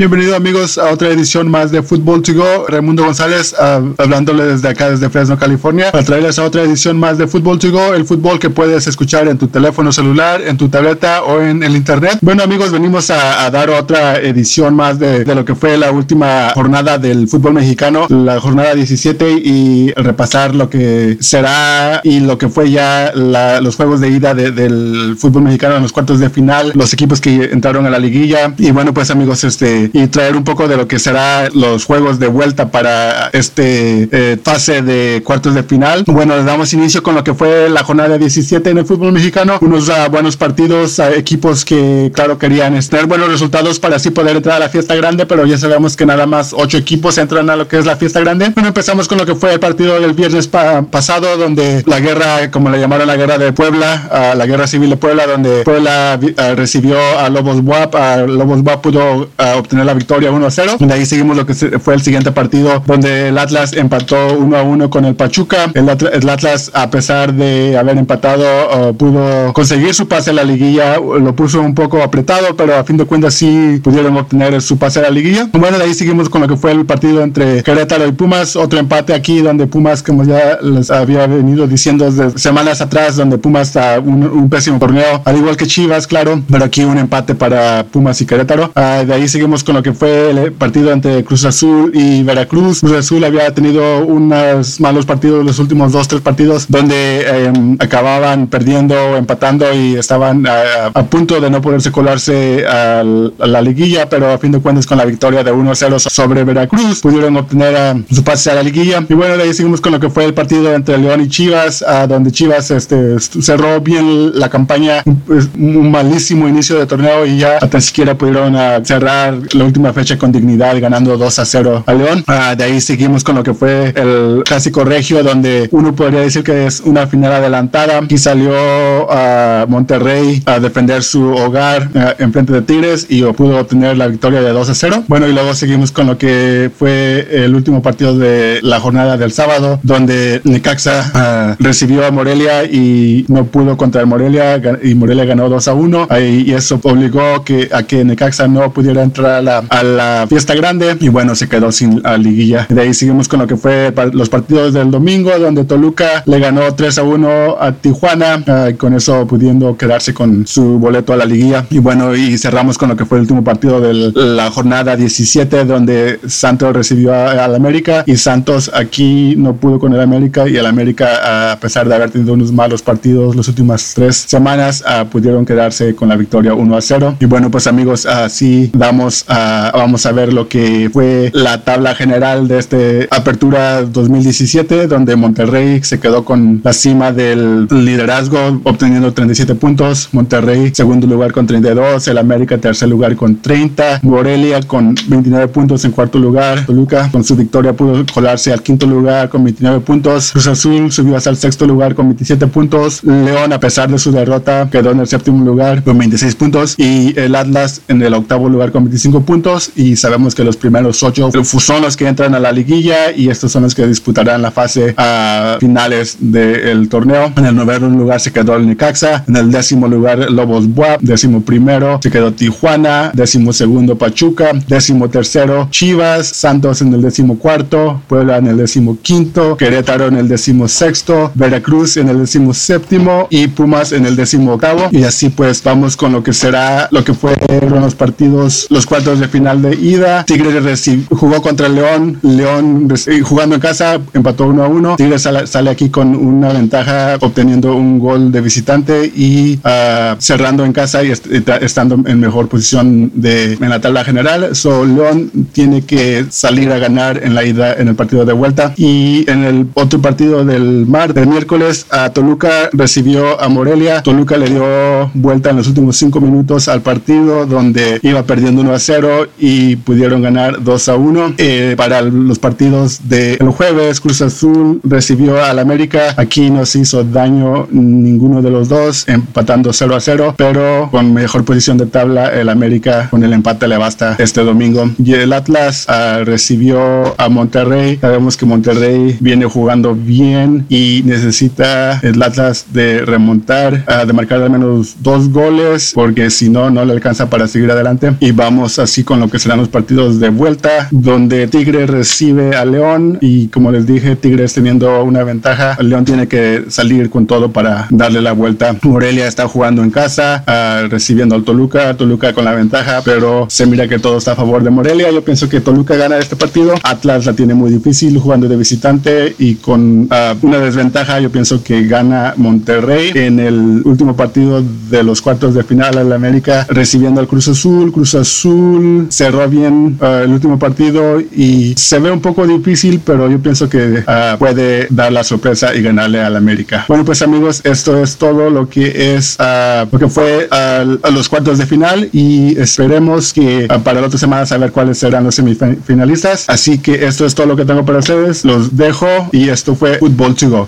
Bienvenido amigos a otra edición más de Fútbol to Go. Raimundo González uh, hablándole desde acá, desde Fresno, California, para traerles a otra edición más de Fútbol to Go, el fútbol que puedes escuchar en tu teléfono celular, en tu tableta o en el internet. Bueno amigos, venimos a, a dar otra edición más de, de, lo que fue la última jornada del fútbol mexicano, la jornada 17 y repasar lo que será y lo que fue ya la, los juegos de ida de, del fútbol mexicano en los cuartos de final, los equipos que entraron a la liguilla y bueno pues amigos este y traer un poco de lo que será los juegos de vuelta para este eh, fase de cuartos de final. Bueno, le damos inicio con lo que fue la jornada 17 en el fútbol mexicano, unos uh, buenos partidos, uh, equipos que claro querían tener buenos resultados para así poder entrar a la fiesta grande, pero ya sabemos que nada más ocho equipos entran a lo que es la fiesta grande. Bueno, empezamos con lo que fue el partido del viernes pa pasado, donde la guerra, como le llamaron la guerra de Puebla, uh, la guerra civil de Puebla, donde Puebla recibió a Lobos Buap, a Lobos Buap pudo obtener la victoria 1 a 0. De ahí seguimos lo que fue el siguiente partido donde el Atlas empató 1 a 1 con el Pachuca. El, el Atlas, a pesar de haber empatado, uh, pudo conseguir su pase a la liguilla. Lo puso un poco apretado, pero a fin de cuentas sí pudieron obtener su pase a la liguilla. Bueno, de ahí seguimos con lo que fue el partido entre Querétaro y Pumas. Otro empate aquí donde Pumas, como ya les había venido diciendo desde semanas atrás, donde Pumas está un, un pésimo torneo, al igual que Chivas, claro, pero aquí un empate para Pumas y Querétaro. Uh, de ahí seguimos con lo que fue el partido entre Cruz Azul y Veracruz. Cruz Azul había tenido unos malos partidos los últimos dos, tres partidos donde eh, acababan perdiendo, empatando y estaban a, punto de no poderse colarse a, la liguilla, pero a fin de cuentas con la victoria de 1-0 sobre Veracruz pudieron obtener uh, su pase a la liguilla. Y bueno, de ahí seguimos con lo que fue el partido entre León y Chivas, donde Chivas este, cerró bien la campaña, pues, un malísimo inicio de torneo y ya hasta siquiera pudieron cerrar la última fecha con dignidad ganando 2 a 0 a León. Uh, de ahí seguimos con lo que fue el clásico regio, donde uno podría decir que es una final adelantada. Aquí salió a uh, Monterrey a defender su hogar uh, en frente de Tigres y pudo obtener la victoria de 2 a 0. Bueno, y luego seguimos con lo que fue el último partido de la jornada del sábado, donde Necaxa recibió a Morelia y no pudo contra el Morelia y Morelia ganó 2 a 1 y eso obligó que, a que Necaxa no pudiera entrar a la, a la fiesta grande y bueno, se quedó sin la liguilla. De ahí seguimos con lo que fue los partidos del domingo, donde Toluca le ganó 3 a 1 a Tijuana, y con eso pudiendo quedarse con su boleto a la liguilla. Y bueno, y cerramos con lo que fue el último partido de la jornada 17, donde Santos recibió al América y Santos aquí no pudo con el América y el América, a pesar de haber tenido unos malos partidos las últimas tres semanas, uh, pudieron quedarse con la victoria 1 a 0. Y bueno, pues amigos, así vamos a, vamos a ver lo que fue la tabla general de este Apertura 2017, donde Monterrey se quedó con la cima del liderazgo, obteniendo 37 puntos. Monterrey, segundo lugar con 32. El América, tercer lugar con 30. Morelia con 29 puntos en cuarto lugar. Toluca, con su victoria, pudo colarse al quinto lugar con 29 puntos. Cruz Azul subió hasta el sexto lugar con 27 puntos. León, a pesar de su derrota, quedó en el séptimo lugar con 26 puntos. Y el Atlas en el octavo lugar con 25 puntos. Y sabemos que los primeros ocho son los que entran a la liguilla y estos son los que disputarán la fase a finales del torneo. En el noveno lugar se quedó el Necaxa, en el décimo lugar Lobos Buap, décimo primero se quedó Tijuana, décimo segundo Pachuca, décimo tercero Chivas, Santos en el décimo cuarto, Puebla en el décimo quinto, Querétaro en el décimo sexto, Veracruz en el décimo séptimo y Pumas en el décimo octavo. Y así pues vamos con lo que será, lo que fueron los partidos, los cuartos de final de ida. Tigres jugó contra León, León jugando en casa empató 1 a 1. Tigres sale, aquí con una ventaja obteniendo un gol de visitante y uh, cerrando en casa y est estando en mejor posición de, en la tabla general. So León tiene que salir a ganar en la ida en el partido de vuelta y en el otro partido del mar del miércoles a Toluca recibió a Morelia. Toluca le dio vuelta en los últimos cinco minutos al partido donde iba perdiendo 1 a 0 y pudieron ganar 2 a 1. Eh, para los partidos del jueves, Cruz Azul recibió al América. Aquí no se hizo daño ninguno de los dos, empatando 0 a 0, pero con mejor posición de tabla, el América con el empate le basta este domingo. Y el Atlas uh, recibió a Monterrey. Sabemos que Monterrey viene jugando bien y necesita el Atlas de remontar, uh, de marcar al menos dos goles, porque si no, no le alcanza para seguir adelante. Y vamos a así con lo que serán los partidos de vuelta, donde Tigre recibe a León y como les dije, Tigres teniendo una ventaja, León tiene que salir con todo para darle la vuelta. Morelia está jugando en casa, uh, recibiendo al Toluca, Toluca con la ventaja, pero se mira que todo está a favor de Morelia. Yo pienso que Toluca gana este partido. Atlas la tiene muy difícil jugando de visitante y con uh, una desventaja. Yo pienso que gana Monterrey en el último partido de los cuartos de final al América, recibiendo al Cruz Azul. Cruz Azul cerró bien uh, el último partido y se ve un poco difícil, pero yo pienso que puede dar la sorpresa y ganarle al América. Bueno, pues amigos, esto es todo lo que es lo que fue a los cuartos de final y esperemos que para la otra semana saber cuáles serán los semifinalistas. Así que esto es todo lo que tengo para ustedes. Los dejo y esto fue Football to Go.